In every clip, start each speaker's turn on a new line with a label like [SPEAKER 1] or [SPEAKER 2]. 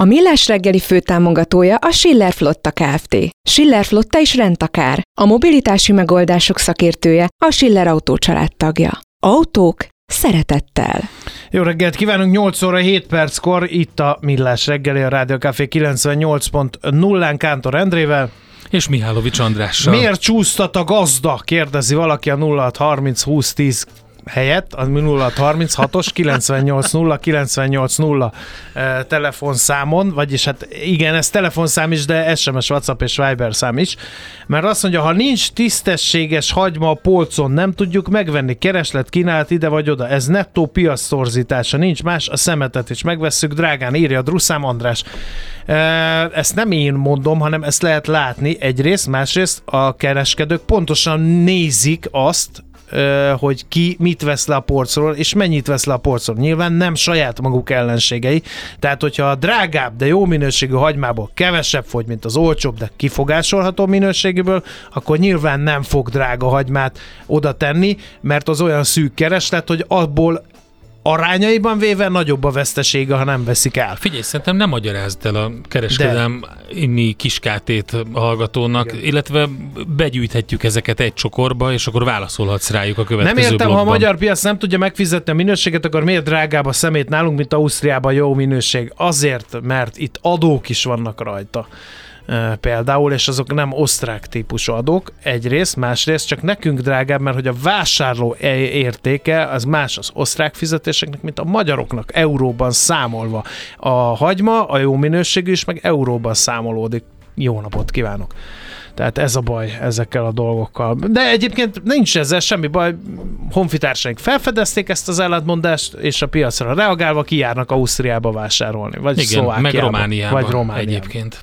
[SPEAKER 1] A Millás reggeli főtámogatója a Schiller Flotta Kft. Schiller Flotta is rendtakár. A mobilitási megoldások szakértője a Schiller Autó tagja. Autók szeretettel.
[SPEAKER 2] Jó reggelt kívánunk, 8 óra 7 perckor itt a Millás reggeli a Rádió Café 98.0-án Kántor Endrével.
[SPEAKER 3] És Mihálovics Andrással.
[SPEAKER 2] Miért csúsztat a gazda? Kérdezi valaki a 0630 20 10 helyett, a 0636-os 980 980 telefonszámon, vagyis hát igen, ez telefonszám is, de SMS, WhatsApp és Viber szám is, mert azt mondja, ha nincs tisztességes hagyma a polcon, nem tudjuk megvenni, kereslet, kínálat ide vagy oda, ez nettó piac szorzítása, nincs más, a szemetet is megvesszük, drágán, írja Druszám András. Ezt nem én mondom, hanem ezt lehet látni egyrészt, másrészt a kereskedők pontosan nézik azt, hogy ki mit vesz le a porcról, és mennyit vesz le a porcról. Nyilván nem saját maguk ellenségei, tehát hogyha a drágább, de jó minőségű hagymából kevesebb fogy, mint az olcsóbb, de kifogásolható minőségűből, akkor nyilván nem fog drága hagymát oda tenni, mert az olyan szűk kereslet, hogy abból arányaiban véve nagyobb a vesztesége, ha nem veszik el.
[SPEAKER 3] Figyelj, szerintem nem magyarázd el a kereskedelmi kiskátét hallgatónak, Igen. illetve begyűjthetjük ezeket egy csokorba, és akkor válaszolhatsz rájuk a következő
[SPEAKER 2] Nem értem,
[SPEAKER 3] blogban.
[SPEAKER 2] ha a magyar piac nem tudja megfizetni a minőséget, akkor miért drágább a szemét nálunk, mint Ausztriában jó minőség? Azért, mert itt adók is vannak rajta például, és azok nem osztrák típusú adók, egyrészt, másrészt csak nekünk drágább, mert hogy a vásárló értéke az más az osztrák fizetéseknek, mint a magyaroknak euróban számolva. A hagyma, a jó minőségű is, meg euróban számolódik. Jó napot kívánok! Tehát ez a baj ezekkel a dolgokkal. De egyébként nincs ezzel semmi baj. Honfitársaink felfedezték ezt az ellentmondást, és a piacra reagálva kijárnak Ausztriába vásárolni. Vagy
[SPEAKER 3] Igen, meg Romániába, vagy Romániába. egyébként.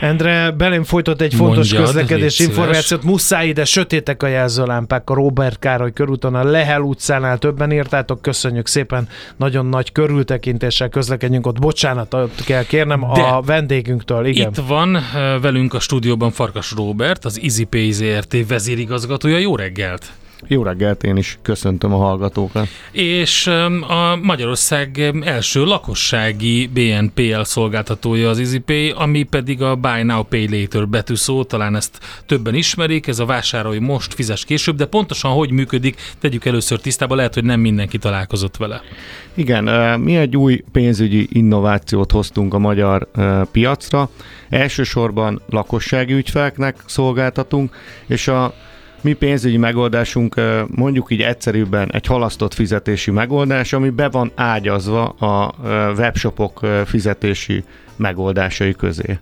[SPEAKER 2] Endre belém folytott egy fontos Mondjad, közlekedés információt. Muszáj ide sötétek a jelzőlámpák a Robert Károly körúton, a Lehel utcánál többen írtátok. Köszönjük szépen, nagyon nagy körültekintéssel közlekedjünk ott. Bocsánat, kell kérnem De a vendégünktől. Igen.
[SPEAKER 3] Itt van eh, velünk a stúdióban Farkas Robert, az EasyPay ZRT vezérigazgatója. Jó reggelt!
[SPEAKER 4] Jó reggelt, én is köszöntöm a hallgatókat.
[SPEAKER 3] És a Magyarország első lakossági BNPL szolgáltatója az EasyPay, ami pedig a Buy Now Pay Later betűszó, talán ezt többen ismerik, ez a vásárolj most, fizes később, de pontosan hogy működik, tegyük először tisztába, lehet, hogy nem mindenki találkozott vele.
[SPEAKER 4] Igen, mi egy új pénzügyi innovációt hoztunk a magyar piacra. Elsősorban lakossági ügyfeleknek szolgáltatunk, és a mi pénzügyi megoldásunk mondjuk így egyszerűbben egy halasztott fizetési megoldás, ami be van ágyazva a webshopok fizetési megoldásai közé.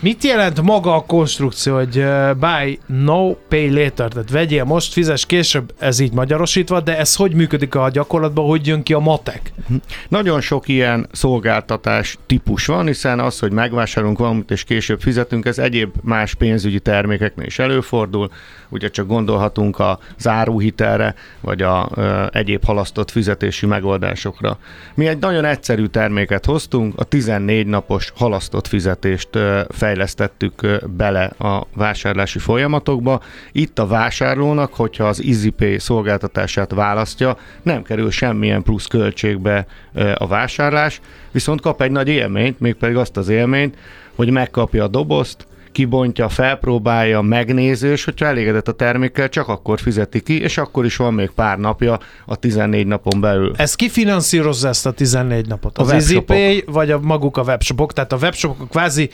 [SPEAKER 2] Mit jelent maga a konstrukció, hogy buy no pay later, tehát vegyél most, fizes később, ez így magyarosítva, de ez hogy működik a gyakorlatban, hogy jön ki a matek?
[SPEAKER 4] Mhm. Nagyon sok ilyen szolgáltatás típus van, hiszen az, hogy megvásárolunk valamit és később fizetünk, ez egyéb más pénzügyi termékeknél is előfordul, ugye csak gondolhatunk a záróhitelre, vagy a ö, egyéb halasztott fizetési megoldásokra. Mi egy nagyon egyszerű terméket hoztunk, a 14 napos halasztott fizetést ö, fejlesztettük bele a vásárlási folyamatokba. Itt a vásárlónak, hogyha az EasyPay szolgáltatását választja, nem kerül semmilyen plusz költségbe a vásárlás, viszont kap egy nagy élményt, mégpedig azt az élményt, hogy megkapja a dobozt, kibontja, felpróbálja, megnézi, és hogyha elégedett a termékkel, csak akkor fizeti ki, és akkor is van még pár napja a 14 napon belül.
[SPEAKER 2] Ez kifinanszírozza ezt a 14 napot? Az EasyPay, vagy a maguk a webshopok? Tehát a webshopok kvázi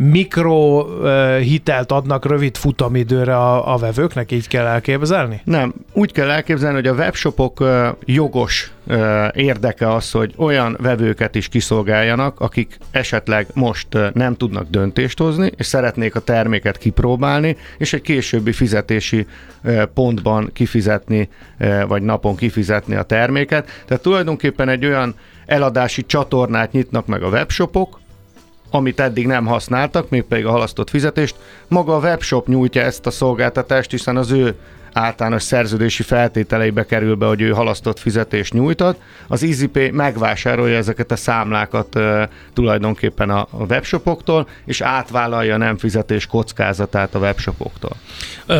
[SPEAKER 2] mikro hitelt adnak rövid futamidőre a, a vevőknek, így kell elképzelni?
[SPEAKER 4] Nem, úgy kell elképzelni, hogy a webshopok jogos érdeke az, hogy olyan vevőket is kiszolgáljanak, akik esetleg most nem tudnak döntést hozni, és szeretnék a terméket kipróbálni, és egy későbbi fizetési pontban kifizetni, vagy napon kifizetni a terméket. Tehát tulajdonképpen egy olyan eladási csatornát nyitnak meg a webshopok, amit eddig nem használtak, mégpedig a halasztott fizetést. Maga a webshop nyújtja ezt a szolgáltatást, hiszen az ő általános szerződési feltételeibe kerül be, hogy ő halasztott fizetést nyújtott. Az EasyPay megvásárolja ezeket a számlákat uh, tulajdonképpen a, a webshopoktól, és átvállalja a nem fizetés kockázatát a webshopoktól.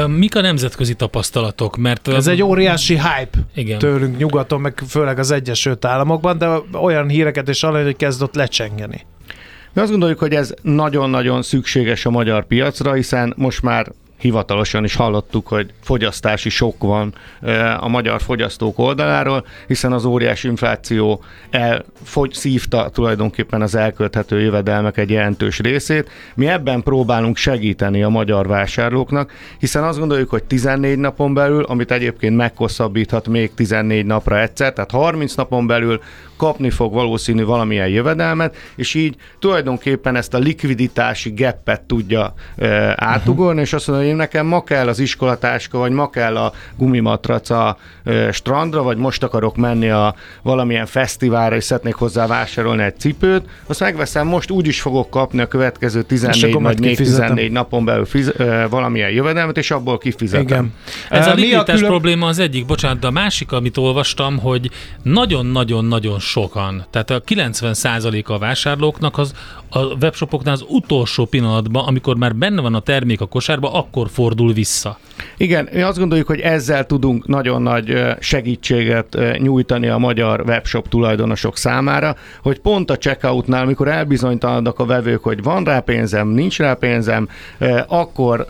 [SPEAKER 3] Mik a nemzetközi tapasztalatok? Mert
[SPEAKER 2] Ez egy óriási hype Igen. tőlünk nyugaton, meg főleg az Egyesült Államokban, de olyan híreket is hallani, hogy kezdett lecsengeni.
[SPEAKER 4] Mi azt gondoljuk, hogy ez nagyon-nagyon szükséges a magyar piacra, hiszen most már hivatalosan is hallottuk, hogy fogyasztási sok van a magyar fogyasztók oldaláról, hiszen az óriási infláció elfogy, szívta tulajdonképpen az elkölthető jövedelmek egy jelentős részét. Mi ebben próbálunk segíteni a magyar vásárlóknak, hiszen azt gondoljuk, hogy 14 napon belül, amit egyébként meghosszabbíthat még 14 napra egyszer, tehát 30 napon belül kapni fog valószínű valamilyen jövedelmet, és így tulajdonképpen ezt a likviditási geppet tudja e, átugorni, uh-huh. és azt mondja, hogy nekem ma kell az iskolatáska, vagy ma kell a gumimatrac a e, strandra, vagy most akarok menni a valamilyen fesztiválra, és szeretnék hozzá vásárolni egy cipőt, azt megveszem, most úgy is fogok kapni a következő 14 vagy még 14 napon belül fiz, e, valamilyen jövedelmet, és abból kifizetem. Igen.
[SPEAKER 3] Ez a likviditás külön... probléma az egyik, bocsánat, de a másik, amit olvastam, hogy nagyon-nagyon-nagyon sokan, tehát a 90% a vásárlóknak az a webshopoknál az utolsó pillanatban, amikor már benne van a termék a kosárba, akkor fordul vissza.
[SPEAKER 4] Igen, mi azt gondoljuk, hogy ezzel tudunk nagyon nagy segítséget nyújtani a magyar webshop tulajdonosok számára, hogy pont a checkoutnál, amikor elbizonytalanodnak a vevők, hogy van rá pénzem, nincs rá pénzem, akkor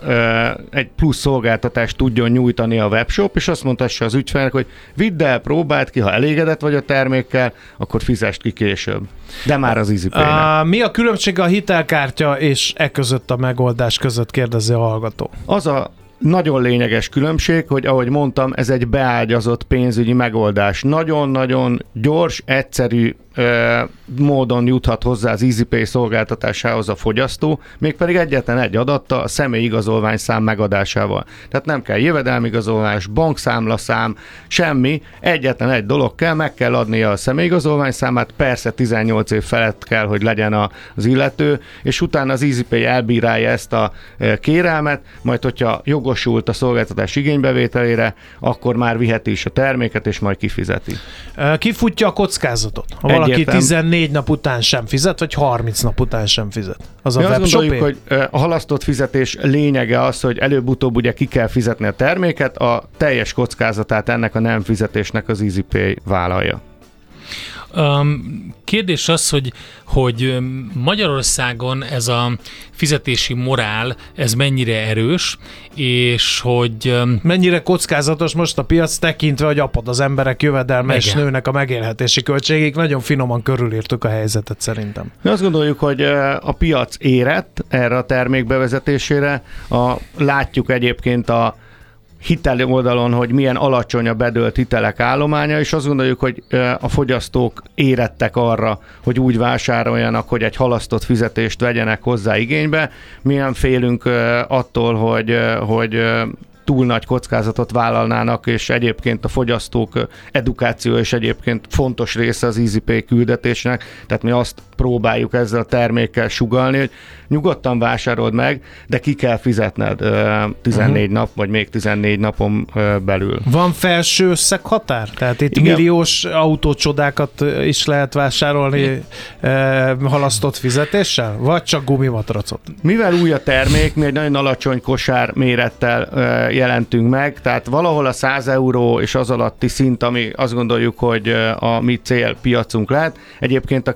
[SPEAKER 4] egy plusz szolgáltatást tudjon nyújtani a webshop, és azt mondhassa az ügyfelnek, hogy vidd el, próbáld ki, ha elégedett vagy a termékkel, akkor fizest ki később. De már az
[SPEAKER 2] uh, Mi a különbség a hitelkártya és e között a megoldás között, kérdezi a hallgató?
[SPEAKER 4] Az a nagyon lényeges különbség, hogy ahogy mondtam, ez egy beágyazott pénzügyi megoldás. Nagyon-nagyon gyors, egyszerű módon juthat hozzá az EasyPay szolgáltatásához a fogyasztó, mégpedig egyetlen egy adatta a személy igazolványszám megadásával. Tehát nem kell jövedelmigazolvás, bankszámlaszám, semmi, egyetlen egy dolog kell, meg kell adnia a személyigazolványszámát, persze 18 év felett kell, hogy legyen az illető, és utána az EasyPay elbírálja ezt a kérelmet, majd hogyha jogosult a szolgáltatás igénybevételére, akkor már viheti is a terméket, és majd kifizeti.
[SPEAKER 2] Kifutja a kockázatot? Ha valaki Egyértelmű. 14 nap után sem fizet, vagy 30 nap után sem fizet.
[SPEAKER 4] Az Mi a azt gondoljuk, hogy a halasztott fizetés lényege az, hogy előbb-utóbb ugye ki kell fizetni a terméket, a teljes kockázatát ennek a nem fizetésnek az EasyPay vállalja.
[SPEAKER 3] Kérdés az, hogy, hogy Magyarországon ez a fizetési morál, ez mennyire erős, és hogy...
[SPEAKER 2] Mennyire kockázatos most a piac tekintve, hogy apad az emberek jövedelme és nőnek a megélhetési költségek. Nagyon finoman körülírtuk a helyzetet szerintem.
[SPEAKER 4] Mi azt gondoljuk, hogy a piac érett erre a termék bevezetésére. A, látjuk egyébként a hitel oldalon, hogy milyen alacsony a bedölt hitelek állománya, és azt gondoljuk, hogy a fogyasztók érettek arra, hogy úgy vásároljanak, hogy egy halasztott fizetést vegyenek hozzá igénybe. Milyen félünk attól, hogy, hogy túl nagy kockázatot vállalnának, és egyébként a fogyasztók edukáció és egyébként fontos része az EasyPay küldetésnek, tehát mi azt próbáljuk ezzel a termékkel sugalni, hogy nyugodtan vásárold meg, de ki kell fizetned 14 uh-huh. Mhm. nap, vagy még 14 napon belül.
[SPEAKER 2] Van felső összeghatár? Tehát itt Igen. milliós autócsodákat is lehet vásárolni halasztott fizetéssel? Vagy csak gumimatracot?
[SPEAKER 4] Mivel új a termék, mi egy nagyon alacsony kosár mérettel jelentünk meg, tehát valahol a 100 euró és az alatti szint, ami azt gondoljuk, hogy a mi célpiacunk lehet. Egyébként a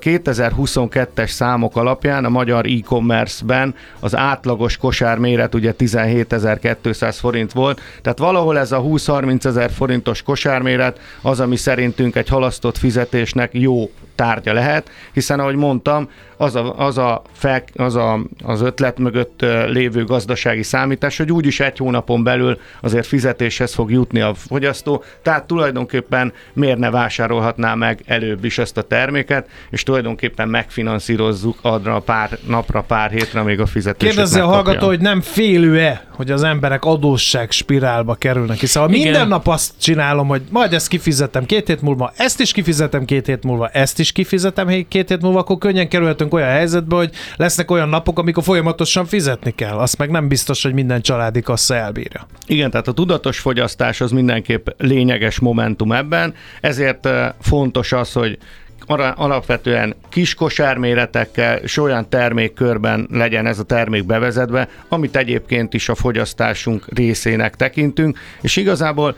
[SPEAKER 4] 2022-es számok alapján a magyar e-commerce-ben az átlagos kosár méret ugye 17.200 forint volt, tehát valahol ez a 20-30 ezer forintos kosárméret az, ami szerintünk egy halasztott fizetésnek jó tárgya lehet, hiszen ahogy mondtam, az, a, az, a fel, az, a, az ötlet mögött lévő gazdasági számítás, hogy úgyis egy hónapon belül azért fizetéshez fog jutni a fogyasztó, tehát tulajdonképpen miért ne vásárolhatná meg előbb is ezt a terméket, és tulajdonképpen megfinanszírozzuk adra pár napra, pár hétre, még a fizetést.
[SPEAKER 2] Kérdezze a hallgató, hogy nem félő-e, hogy az emberek adósság spirálba kerülnek, hiszen ha minden nap azt csinálom, hogy majd ezt kifizetem két hét múlva, ezt is kifizetem két hét múlva, ezt is kifizetem két hét múlva, akkor könnyen kerülhetünk olyan helyzetbe, hogy lesznek olyan napok, amikor folyamatosan fizetni kell. Azt meg nem biztos, hogy minden családi kassa elbírja.
[SPEAKER 4] Igen, tehát a tudatos fogyasztás az mindenképp lényeges momentum ebben, ezért eh, fontos az, hogy alapvetően kis kosárméretekkel és olyan termékkörben legyen ez a termék bevezetve, amit egyébként is a fogyasztásunk részének tekintünk, és igazából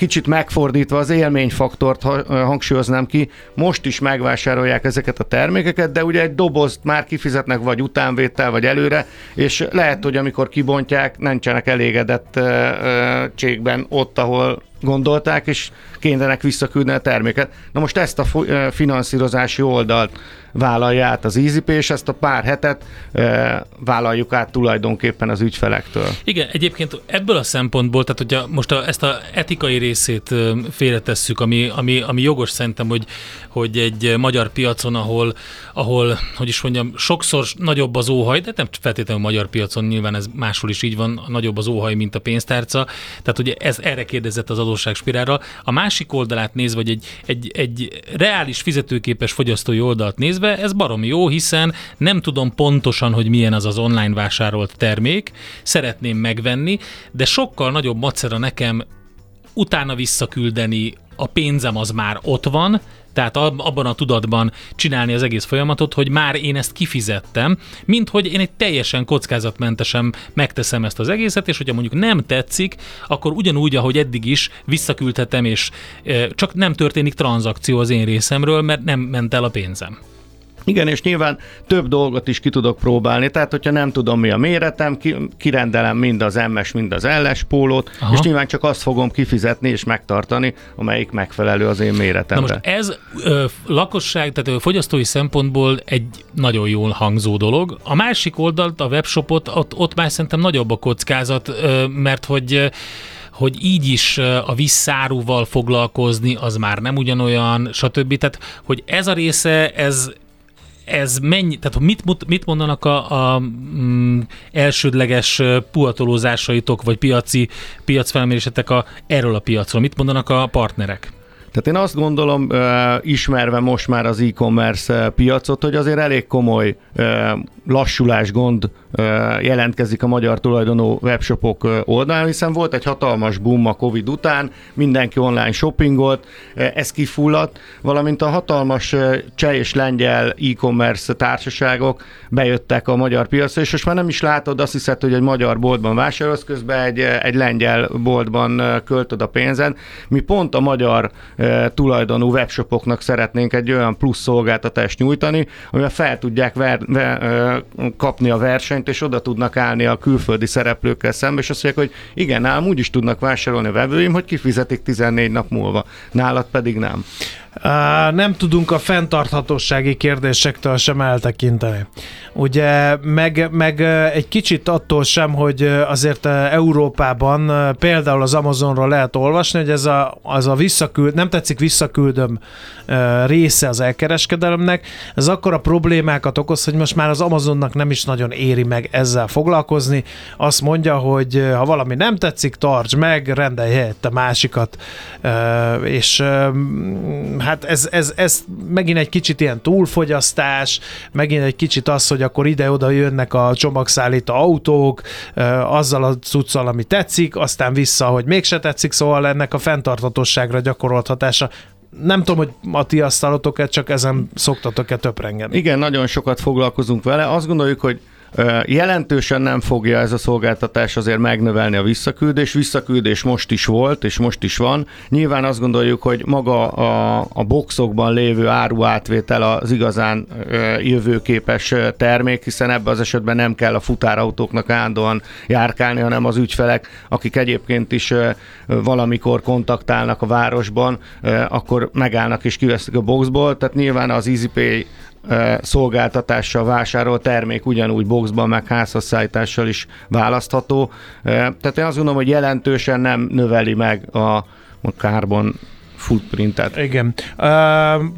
[SPEAKER 4] kicsit megfordítva az élményfaktort hangsúlyoznám ki, most is megvásárolják ezeket a termékeket, de ugye egy dobozt már kifizetnek vagy utánvétel, vagy előre, és lehet, hogy amikor kibontják, nincsenek elégedett cségben ott, ahol gondolták, és kénytelenek visszaküldeni a terméket. Na most ezt a finanszírozási oldalt vállalja át az EasyPay, és ezt a pár hetet e, vállaljuk át tulajdonképpen az ügyfelektől.
[SPEAKER 3] Igen, egyébként ebből a szempontból, tehát hogyha most a, ezt a etikai részét félretesszük, ami, ami, ami jogos szerintem, hogy, hogy egy magyar piacon, ahol, ahol, hogy is mondjam, sokszor nagyobb az óhaj, de nem feltétlenül magyar piacon, nyilván ez máshol is így van, nagyobb az óhaj, mint a pénztárca. Tehát ugye ez erre kérdezett az adósságspirálra. A másik oldalát nézve, vagy egy, egy, egy reális fizetőképes fogyasztói oldalt nézve, ez baromi jó, hiszen nem tudom pontosan, hogy milyen az az online vásárolt termék, szeretném megvenni, de sokkal nagyobb macera nekem utána visszaküldeni, a pénzem az már ott van, tehát abban a tudatban csinálni az egész folyamatot, hogy már én ezt kifizettem, mint hogy én egy teljesen kockázatmentesen megteszem ezt az egészet, és hogyha mondjuk nem tetszik, akkor ugyanúgy, ahogy eddig is visszaküldhetem, és csak nem történik tranzakció az én részemről, mert nem ment el a pénzem.
[SPEAKER 4] Igen, és nyilván több dolgot is ki tudok próbálni, tehát hogyha nem tudom mi a méretem, ki, kirendelem mind az MS, mind az LS pólót, Aha. és nyilván csak azt fogom kifizetni és megtartani, amelyik megfelelő az én méretemre.
[SPEAKER 3] Na most ez ö, lakosság, tehát ö, fogyasztói szempontból egy nagyon jól hangzó dolog. A másik oldalt, a webshopot, ott, ott már szerintem nagyobb a kockázat, ö, mert hogy hogy így is a visszáruval foglalkozni, az már nem ugyanolyan, stb. Tehát, hogy ez a része, ez, ez mennyi, tehát mit, mit mondanak a, a mm, elsődleges puhatolózásaitok, vagy piaci piacfelmérésetek a, erről a piacról? Mit mondanak a partnerek?
[SPEAKER 4] Tehát én azt gondolom, ismerve most már az e-commerce piacot, hogy azért elég komoly lassulás gond jelentkezik a magyar tulajdonú webshopok oldalán, hiszen volt egy hatalmas boom a Covid után, mindenki online shoppingolt, ez kifulladt, valamint a hatalmas cseh és lengyel e-commerce társaságok bejöttek a magyar piacra, és most már nem is látod, azt hiszed, hogy egy magyar boltban vásárolsz, közben egy, egy lengyel boltban költöd a pénzed. Mi pont a magyar tulajdonú webshopoknak szeretnénk egy olyan plusz szolgáltatást nyújtani, amivel fel tudják ver, ver, kapni a versenyt, és oda tudnak állni a külföldi szereplőkkel szembe, és azt mondják, hogy igen, nálam úgy is tudnak vásárolni a vevőim, hogy kifizetik 14 nap múlva. Nálad pedig nem.
[SPEAKER 2] Nem tudunk a fenntarthatósági kérdésektől sem eltekinteni. Ugye meg, meg egy kicsit attól sem, hogy azért Európában például az Amazonról lehet olvasni, hogy ez a, az a visszaküld, nem tetszik visszaküldöm része az elkereskedelemnek, ez akkor a problémákat okoz, hogy most már az Amazonnak nem is nagyon éri meg ezzel foglalkozni. Azt mondja, hogy ha valami nem tetszik, tarts meg, rendelj helyette másikat, és hát ez, ez, ez megint egy kicsit ilyen túlfogyasztás, megint egy kicsit az, hogy akkor ide-oda jönnek a csomagszállító autók, azzal a cuccal, ami tetszik, aztán vissza, hogy mégse tetszik, szóval ennek a fenntartatosságra gyakorolt hatása nem tudom, hogy a ti asztalotok csak ezen szoktatok-e töprengeni.
[SPEAKER 4] Igen, nagyon sokat foglalkozunk vele. Azt gondoljuk, hogy Jelentősen nem fogja ez a szolgáltatás azért megnövelni a visszaküldés. Visszaküldés most is volt, és most is van. Nyilván azt gondoljuk, hogy maga a, a boxokban lévő áruátvétel az igazán jövőképes termék, hiszen ebben az esetben nem kell a futárautóknak állandóan járkálni, hanem az ügyfelek, akik egyébként is valamikor kontaktálnak a városban, akkor megállnak és kiveszik a boxból. Tehát nyilván az EasyPay szolgáltatással vásárolt termék ugyanúgy boxban, meg házhozszállítással is választható. Tehát én azt gondolom, hogy jelentősen nem növeli meg a, a carbon footprintet.
[SPEAKER 2] Igen. Uh,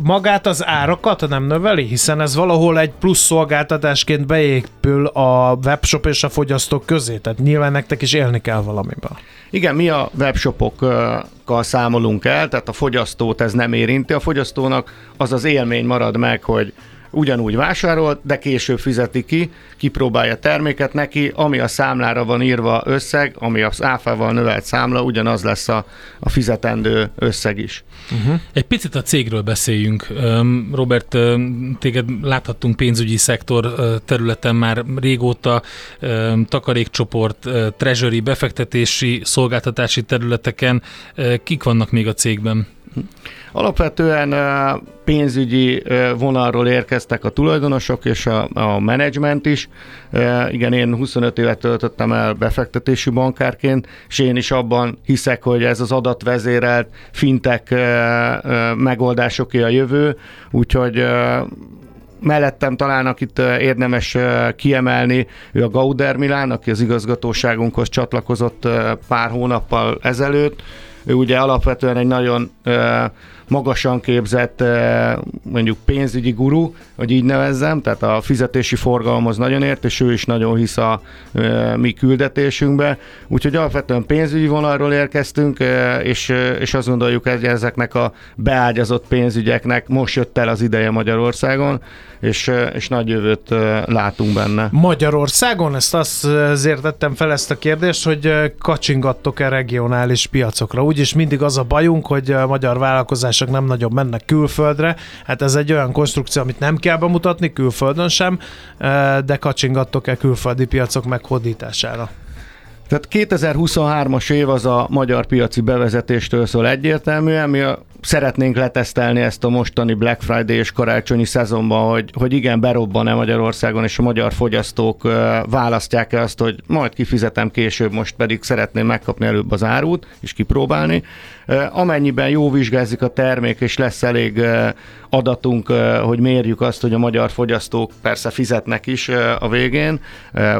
[SPEAKER 2] magát az árakat nem növeli, hiszen ez valahol egy plusz szolgáltatásként beépül a webshop és a fogyasztók közé, tehát nyilván nektek is élni kell valamiben.
[SPEAKER 4] Igen, mi a webshopokkal számolunk el, tehát a fogyasztót ez nem érinti. A fogyasztónak az az élmény marad meg, hogy ugyanúgy vásárolt, de később fizeti ki, kipróbálja terméket neki, ami a számlára van írva összeg, ami az áfával növelt számla, ugyanaz lesz a, a fizetendő összeg is.
[SPEAKER 3] Uh-huh. Egy picit a cégről beszéljünk. Robert, téged láthattunk pénzügyi szektor területen már régóta, takarékcsoport, treasury, befektetési, szolgáltatási területeken. Kik vannak még a cégben?
[SPEAKER 4] Alapvetően pénzügyi vonalról érkeztek a tulajdonosok és a, a menedzsment is. Igen, én 25 évet töltöttem el befektetési bankárként, és én is abban hiszek, hogy ez az adatvezérelt fintek megoldásoké a jövő, úgyhogy mellettem talán, akit érdemes kiemelni, ő a Gauder Milán, aki az igazgatóságunkhoz csatlakozott pár hónappal ezelőtt. Ő ugye alapvetően egy nagyon magasan képzett mondjuk pénzügyi guru, hogy így nevezzem, tehát a fizetési forgalom az nagyon ért, és ő is nagyon hisz a mi küldetésünkbe. Úgyhogy alapvetően pénzügyi vonalról érkeztünk, és, és azt gondoljuk, hogy ezeknek a beágyazott pénzügyeknek most jött el az ideje Magyarországon, és, és nagy jövőt látunk benne.
[SPEAKER 2] Magyarországon? Ezt azt azért tettem fel ezt a kérdést, hogy kacsingattok-e regionális piacokra. Úgyis mindig az a bajunk, hogy a magyar vállalkozások nem nagyon mennek külföldre. Hát ez egy olyan konstrukció, amit nem kell bemutatni külföldön sem, de kacsingattok-e külföldi piacok meghódítására?
[SPEAKER 4] Tehát 2023-as év az a magyar piaci bevezetéstől szól egyértelműen. Mi a szeretnénk letesztelni ezt a mostani Black Friday és karácsonyi szezonban, hogy, hogy igen, berobban-e Magyarországon, és a magyar fogyasztók választják-e azt, hogy majd kifizetem később, most pedig szeretném megkapni előbb az árut, és kipróbálni. Amennyiben jó vizsgázik a termék, és lesz elég adatunk, hogy mérjük azt, hogy a magyar fogyasztók persze fizetnek is a végén,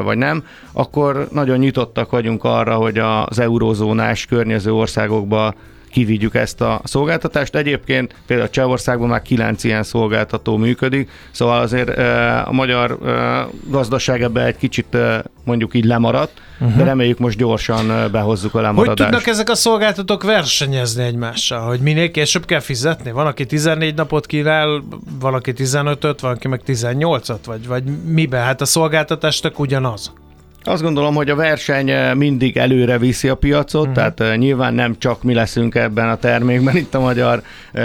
[SPEAKER 4] vagy nem, akkor nagyon nyitottak vagyunk arra, hogy az eurózónás környező országokba kivigyük ezt a szolgáltatást. Egyébként például Csehországban már kilenc ilyen szolgáltató működik, szóval azért a magyar gazdaság ebbe egy kicsit mondjuk így lemaradt, uh-huh. de reméljük most gyorsan behozzuk a lemaradást.
[SPEAKER 2] Hogy tudnak ezek a szolgáltatók versenyezni egymással, hogy minél később kell fizetni? Van, aki 14 napot kínál, van, aki 15-öt, van, aki meg 18-at, vagy, vagy miben? Hát a szolgáltatástak ugyanaz.
[SPEAKER 4] Azt gondolom, hogy a verseny eh, mindig előre viszi a piacot, uh-huh. tehát uh, nyilván nem csak mi leszünk ebben a termékben itt a magyar uh,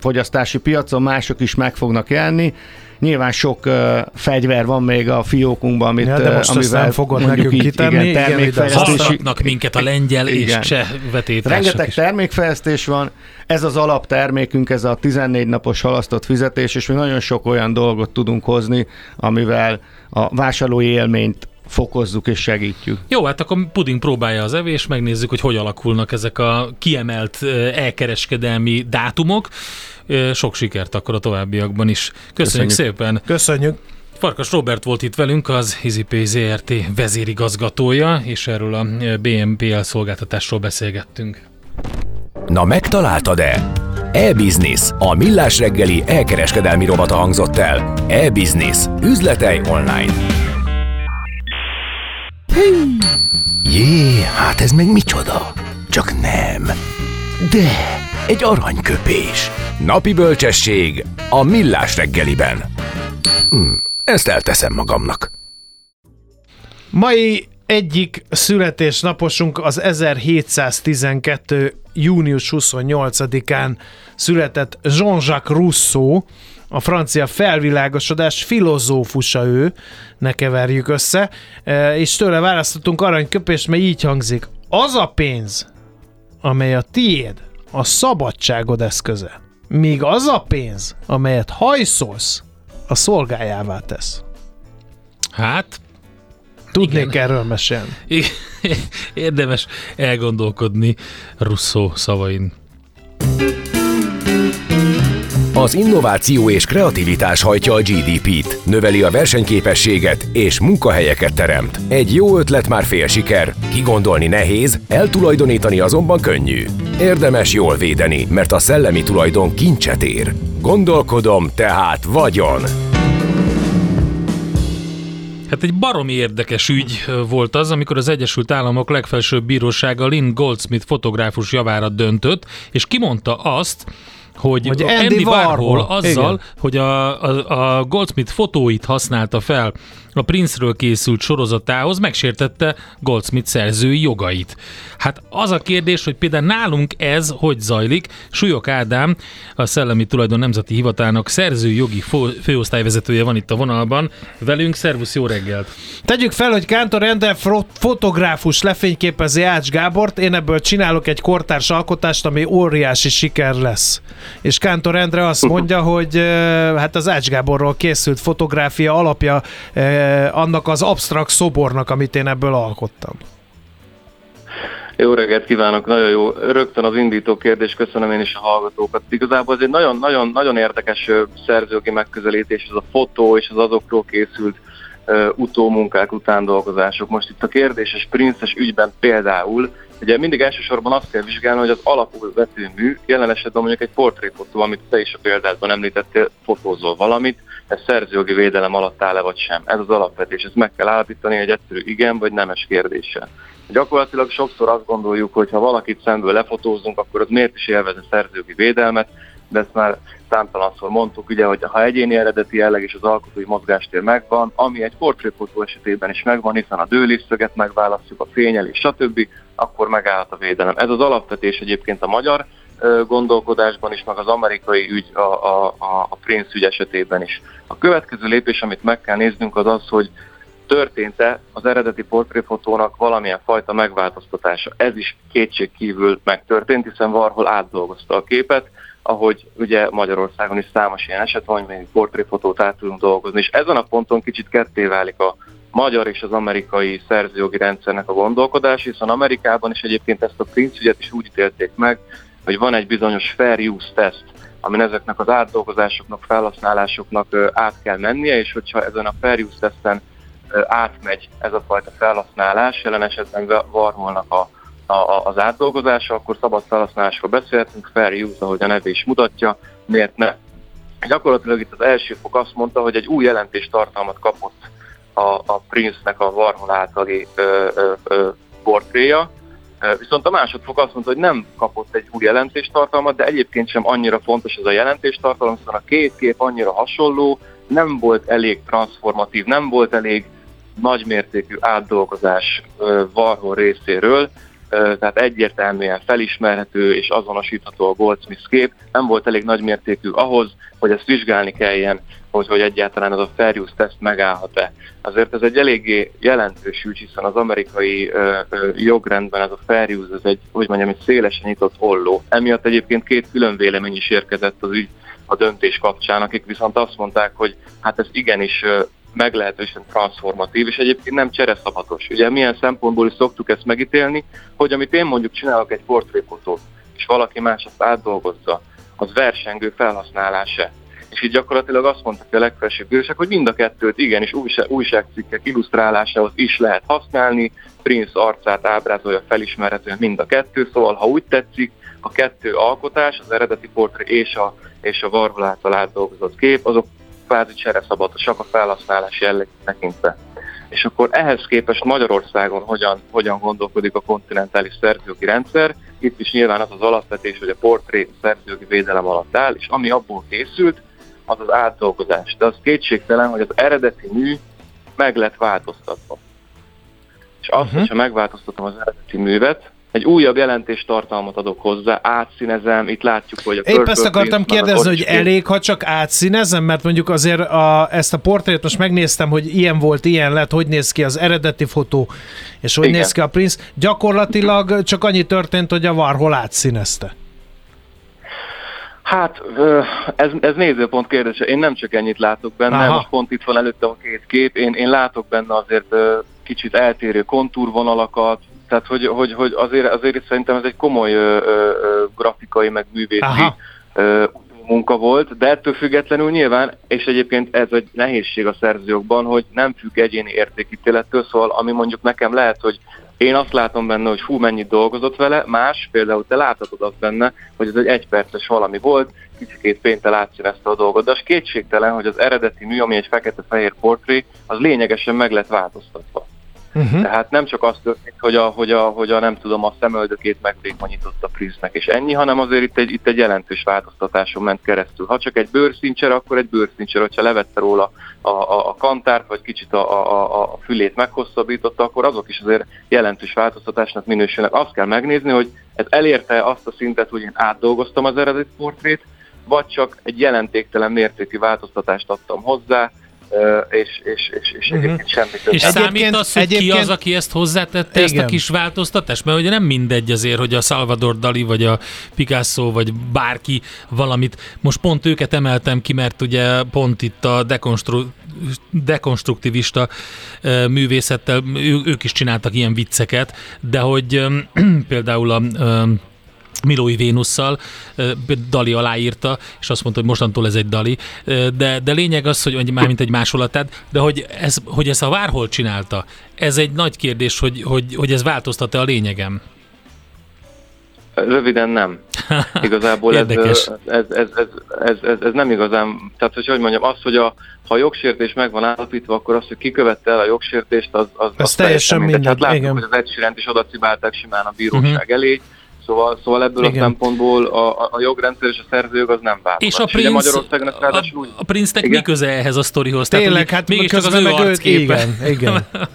[SPEAKER 4] fogyasztási piacon, mások is meg fognak jelenni. Nyilván sok uh, fegyver van még a fiókunkban, amit,
[SPEAKER 2] ja, de most amivel nem fogod nekünk így, kitenni.
[SPEAKER 3] Igen, termékfejlesztési... minket a lengyel igen. és cseh vetétársak
[SPEAKER 4] Rengeteg
[SPEAKER 3] is.
[SPEAKER 4] termékfejlesztés van. Ez az alaptermékünk, ez a 14 napos halasztott fizetés, és mi nagyon sok olyan dolgot tudunk hozni, amivel a vásárlói élményt fokozzuk és segítjük.
[SPEAKER 3] Jó, hát akkor Puding próbálja az evés, megnézzük, hogy hogy alakulnak ezek a kiemelt elkereskedelmi dátumok. Sok sikert akkor a továbbiakban is. Köszönjük, Köszönjük. szépen!
[SPEAKER 2] Köszönjük!
[SPEAKER 3] Farkas Robert volt itt velünk, az EasyPay ZRT vezérigazgatója, és erről a BNPL szolgáltatásról beszélgettünk.
[SPEAKER 5] Na megtaláltad-e? E-Business, a millás reggeli elkereskedelmi robata hangzott el. E-Business. Üzletei online. Jé, hát ez meg micsoda? Csak nem. De, egy aranyköpés. Napi bölcsesség a millás reggeliben. Hm, ezt elteszem magamnak.
[SPEAKER 2] Mai egyik születésnaposunk az 1712. június 28-án született Jean-Jacques Rousseau, a francia felvilágosodás filozófusa ő, ne keverjük össze, e, és tőle választottunk aranyköpést, mert így hangzik. Az a pénz, amely a tiéd, a szabadságod eszköze, míg az a pénz, amelyet hajszolsz, a szolgájává tesz.
[SPEAKER 3] Hát,
[SPEAKER 2] Tudnék Igen. erről mesélni.
[SPEAKER 3] Érdemes elgondolkodni Russzó szavain.
[SPEAKER 5] Az innováció és kreativitás hajtja a GDP-t, növeli a versenyképességet és munkahelyeket teremt. Egy jó ötlet már fél siker, kigondolni nehéz, eltulajdonítani azonban könnyű. Érdemes jól védeni, mert a szellemi tulajdon kincset ér. Gondolkodom, tehát vagyon.
[SPEAKER 3] Hát egy baromi érdekes ügy volt az, amikor az Egyesült Államok legfelsőbb bírósága Lynn Goldsmith fotográfus javára döntött, és kimondta azt, hogy, hogy Andy, Andy Warhol, Warhol azzal, Igen. hogy a, a, a Goldsmith fotóit használta fel a Prince-ről készült sorozatához, megsértette Goldsmith szerzői jogait. Hát az a kérdés, hogy például nálunk ez hogy zajlik. Súlyok Ádám, a Szellemi Tulajdon Nemzeti Hivatalnak szerzői jogi főosztályvezetője van itt a vonalban. Velünk, szervusz, jó reggelt!
[SPEAKER 2] Tegyük fel, hogy Kántor Endre fotográfus lefényképezi Ács Gábort, én ebből csinálok egy kortárs alkotást, ami óriási siker lesz. És Kántor Endre azt mondja, hogy hát az Ács Gáborról készült fotográfia alapja annak az absztrakt szobornak, amit én ebből alkottam.
[SPEAKER 6] Jó reggelt kívánok, nagyon jó. Rögtön az indító kérdés, köszönöm én is a hallgatókat. Igazából ez egy nagyon-nagyon nagyon érdekes szerzőgi megközelítés, ez a fotó és az azokról készült uh, utómunkák, utándolgozások. Most itt a kérdéses princes ügyben például, ugye mindig elsősorban azt kell vizsgálni, hogy az alapul vetőmű, jelen esetben mondjuk egy portréfotó, amit te is a példádban említettél, fotózol valamit, ez szerzőjogi védelem alatt áll-e vagy sem. Ez az alapvetés, ezt meg kell állapítani egy egyszerű igen vagy nemes kérdéssel. Gyakorlatilag sokszor azt gondoljuk, hogy ha valakit szemből lefotózunk, akkor az miért is élvez a védelmet, de ezt már számtalanszor mondtuk, ugye, hogy ha egyéni eredeti jelleg és az alkotói mozgástér megvan, ami egy portréfotó esetében is megvan, hiszen a dőliszöget megválasztjuk, a fényelés, stb., akkor megállhat a védelem. Ez az alapvetés egyébként a magyar gondolkodásban is, meg az amerikai ügy, a, a, a Prince ügy esetében is. A következő lépés, amit meg kell néznünk, az az, hogy történt-e az eredeti portréfotónak valamilyen fajta megváltoztatása. Ez is kétség kívül megtörtént, hiszen Warhol átdolgozta a képet, ahogy ugye Magyarországon is számos ilyen eset van, hogy még portréfotót át tudunk dolgozni, és ezen a ponton kicsit ketté válik a magyar és az amerikai szerzőjogi rendszernek a gondolkodás, hiszen Amerikában is egyébként ezt a Prince is úgy ítélték meg, hogy van egy bizonyos fair use test, amin ezeknek az átdolgozásoknak, felhasználásoknak át kell mennie, és hogyha ezen a fair use testen átmegy ez a fajta felhasználás, jelen esetben Warholnak a, a, az átdolgozása, akkor szabad felhasználásról beszélhetünk, fair use, ahogy a neve is mutatja, miért ne? Gyakorlatilag itt az első fok azt mondta, hogy egy új jelentéstartalmat kapott a, a Prince-nek a Warhol általi portréja, Viszont a másodfok azt mondta, hogy nem kapott egy új jelentéstartalmat, de egyébként sem annyira fontos ez a jelentéstartalom, hiszen a két kép annyira hasonló, nem volt elég transformatív, nem volt elég nagymértékű átdolgozás Warhol részéről, tehát egyértelműen felismerhető és azonosítható a Goldsmith kép, nem volt elég nagymértékű ahhoz, hogy ezt vizsgálni kelljen, hogy, hogy egyáltalán az a fair use test megállhat-e. Azért ez egy eléggé jelentős ügy, hiszen az amerikai ö, ö, jogrendben ez a fair use, ez egy, hogy mondjam, egy szélesen nyitott olló. Emiatt egyébként két külön vélemény is érkezett az ügy a döntés kapcsán, akik viszont azt mondták, hogy hát ez igenis meglehetősen transformatív, és egyébként nem csereszabhatos. Ugye milyen szempontból is szoktuk ezt megítélni, hogy amit én mondjuk csinálok egy portréfotót, és valaki más azt átdolgozza, az versengő felhasználása. És így gyakorlatilag azt mondta a legfelsőbb bíróság, hogy mind a kettőt igenis újság, újságcikkek illusztrálásához is lehet használni, Prince arcát ábrázolja felismerhetően mind a kettő, szóval ha úgy tetszik, a kettő alkotás, az eredeti portré és a, és a Warhol által átdolgozott kép, azok kvázi csereszabatosak a felhasználás jelleg tekintve. És akkor ehhez képest Magyarországon hogyan, hogyan gondolkodik a kontinentális szerzőjogi rendszer, itt is nyilván az az alapvetés, hogy a portré szerzőjogi védelem alatt áll, és ami abból készült, az az átdolgozás. De az kétségtelen, hogy az eredeti mű meg lett változtatva. És azt, uh-huh. hogyha megváltoztatom az eredeti művet, egy újabb jelentéstartalmat adok hozzá, átszínezem, itt látjuk, hogy a
[SPEAKER 2] Épp ezt akartam kérdezni, hogy elég, ha csak átszínezem, mert mondjuk azért a, ezt a portrét most megnéztem, hogy ilyen volt, ilyen lett, hogy néz ki az eredeti fotó, és hogy Igen. néz ki a Prince. Gyakorlatilag csak annyi történt, hogy a Warhol átszínezte.
[SPEAKER 6] Hát, ez, ez nézőpont kérdése. Én nem csak ennyit látok benne, Aha. most pont itt van előtte a két kép. Én, én látok benne azért kicsit eltérő kontúrvonalakat, tehát hogy, hogy, hogy azért, azért szerintem ez egy komoly ö, ö, grafikai, meg művészi ö, munka volt, de ettől függetlenül nyilván, és egyébként ez egy nehézség a szerzőjogban, hogy nem függ egyéni értékítélettől, szóval ami mondjuk nekem lehet, hogy én azt látom benne, hogy hú, mennyit dolgozott vele, más, például te láthatod azt benne, hogy ez egy egyperces valami volt, kicsikét péntel átszínezte a dolgot, de az kétségtelen, hogy az eredeti mű, ami egy fekete-fehér portré, az lényegesen meg lett változtatva. Uh-huh. Tehát nem csak az történt, hogy a, hogy, a, hogy a nem tudom, a szemöldökét megvékonyított a Prince-nek, és ennyi, hanem azért itt egy, itt egy jelentős változtatáson ment keresztül. Ha csak egy bőrszincser, akkor egy bőrszincser, hogyha levette róla a, a, a kantárt, vagy kicsit a, a, a fülét meghosszabbította, akkor azok is azért jelentős változtatásnak minősülnek. Azt kell megnézni, hogy ez elérte azt a szintet, hogy én átdolgoztam az eredeti portrét, vagy csak egy jelentéktelen mértékű változtatást adtam hozzá, és, és, és, és uh-huh. egyébként semmi
[SPEAKER 3] És számít az, hogy egyébként... ki az, aki ezt hozzátette, Igen. ezt a kis változtatást? Mert ugye nem mindegy azért, hogy a Salvador Dali, vagy a Picasso, vagy bárki valamit. Most pont őket emeltem ki, mert ugye pont itt a dekonstru... dekonstruktivista művészettel ők is csináltak ilyen vicceket, de hogy például a Milói Vénusszal, Dali aláírta, és azt mondta, hogy mostantól ez egy Dali, de, de lényeg az, hogy már mint egy másolatát, de hogy ez, hogy ez a Várhol csinálta, ez egy nagy kérdés, hogy, hogy, hogy ez változtat-e a lényegem?
[SPEAKER 6] Röviden nem. Igazából ez, ez, ez, ez, ez, ez, ez, nem igazán, tehát hogy, hogy mondjam, az, hogy a, ha a jogsértés meg van állapítva, akkor az, hogy ki követte el a jogsértést, az, az,
[SPEAKER 2] az, az teljesen mindegy. Hát
[SPEAKER 6] látjuk, igen. hogy az egysírent is oda cibálták simán a bíróság uh-huh. elé, Szóval, szóval ebből Igen. a szempontból a, a jogrendszer és a szerzőjog az nem változik.
[SPEAKER 3] És a Prince, Magyarországon a, a, a Prince-nek mi köze ehhez a sztorihoz?
[SPEAKER 2] Tényleg, hát mégis csak az ő arcképe. Igen, igen.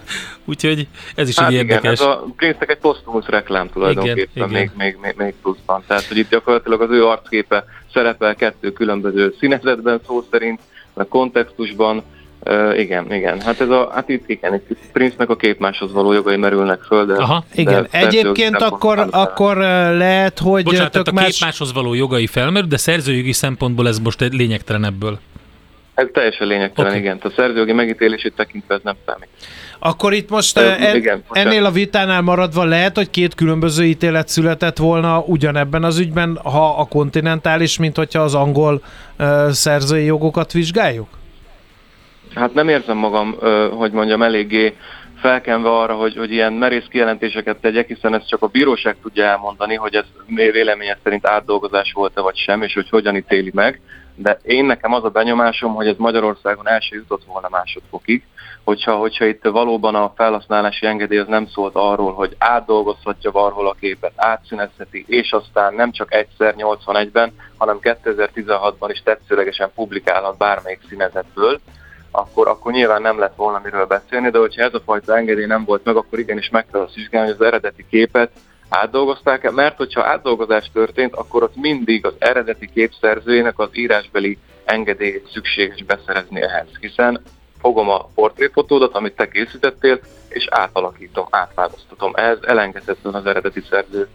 [SPEAKER 3] Úgyhogy ez is
[SPEAKER 6] hát
[SPEAKER 3] egy
[SPEAKER 6] igen,
[SPEAKER 3] érdekes.
[SPEAKER 6] Ez a Prince-nek egy posztumusz reklám tulajdonképpen igen, még, még, még, még pluszban. Tehát, hogy itt gyakorlatilag az ő arcképe szerepel kettő különböző színezetben szó szerint, a kontextusban, Uh, igen, igen. Hát ez a, hát itt igen, itt Prince-nek a képmáshoz való jogai merülnek föl, de...
[SPEAKER 2] Aha, igen. De Egyébként akkor, akkor lehet, hogy
[SPEAKER 3] Bocsánat, tök a más... képmáshoz való jogai felmerül, de szerzőjogi szempontból ez most egy lényegtelen ebből.
[SPEAKER 6] Ez teljesen lényegtelen, okay. igen. A szerzőjogi megítélését tekintve ez nem számít.
[SPEAKER 2] Akkor itt most en, igen, ennél a vitánál maradva lehet, hogy két különböző ítélet született volna ugyanebben az ügyben, ha a kontinentális, mint hogyha az angol uh, szerzői jogokat vizsgáljuk?
[SPEAKER 6] Hát nem érzem magam, hogy mondjam, eléggé felkenve arra, hogy, hogy ilyen merész kijelentéseket tegyek, hiszen ez csak a bíróság tudja elmondani, hogy ez véleménye szerint átdolgozás volt-e vagy sem, és hogy hogyan ítéli meg. De én nekem az a benyomásom, hogy ez Magyarországon első jutott volna másodfokig, hogyha, hogyha itt valóban a felhasználási engedély az nem szólt arról, hogy átdolgozhatja varhol a képet, átszünezheti, és aztán nem csak egyszer 81-ben, hanem 2016-ban is tetszőlegesen publikálhat bármelyik színezetből, akkor, akkor nyilván nem lett volna miről beszélni, de hogyha ez a fajta engedély nem volt meg, akkor igenis meg kell azt vizsgálni, hogy az eredeti képet átdolgozták -e, mert hogyha átdolgozás történt, akkor ott mindig az eredeti képszerzőjének az írásbeli engedélyét szükséges beszerezni ehhez, hiszen fogom a portréfotódat, amit te készítettél, és átalakítom, átváltoztatom. Ez elengedhetetlen az eredeti szerző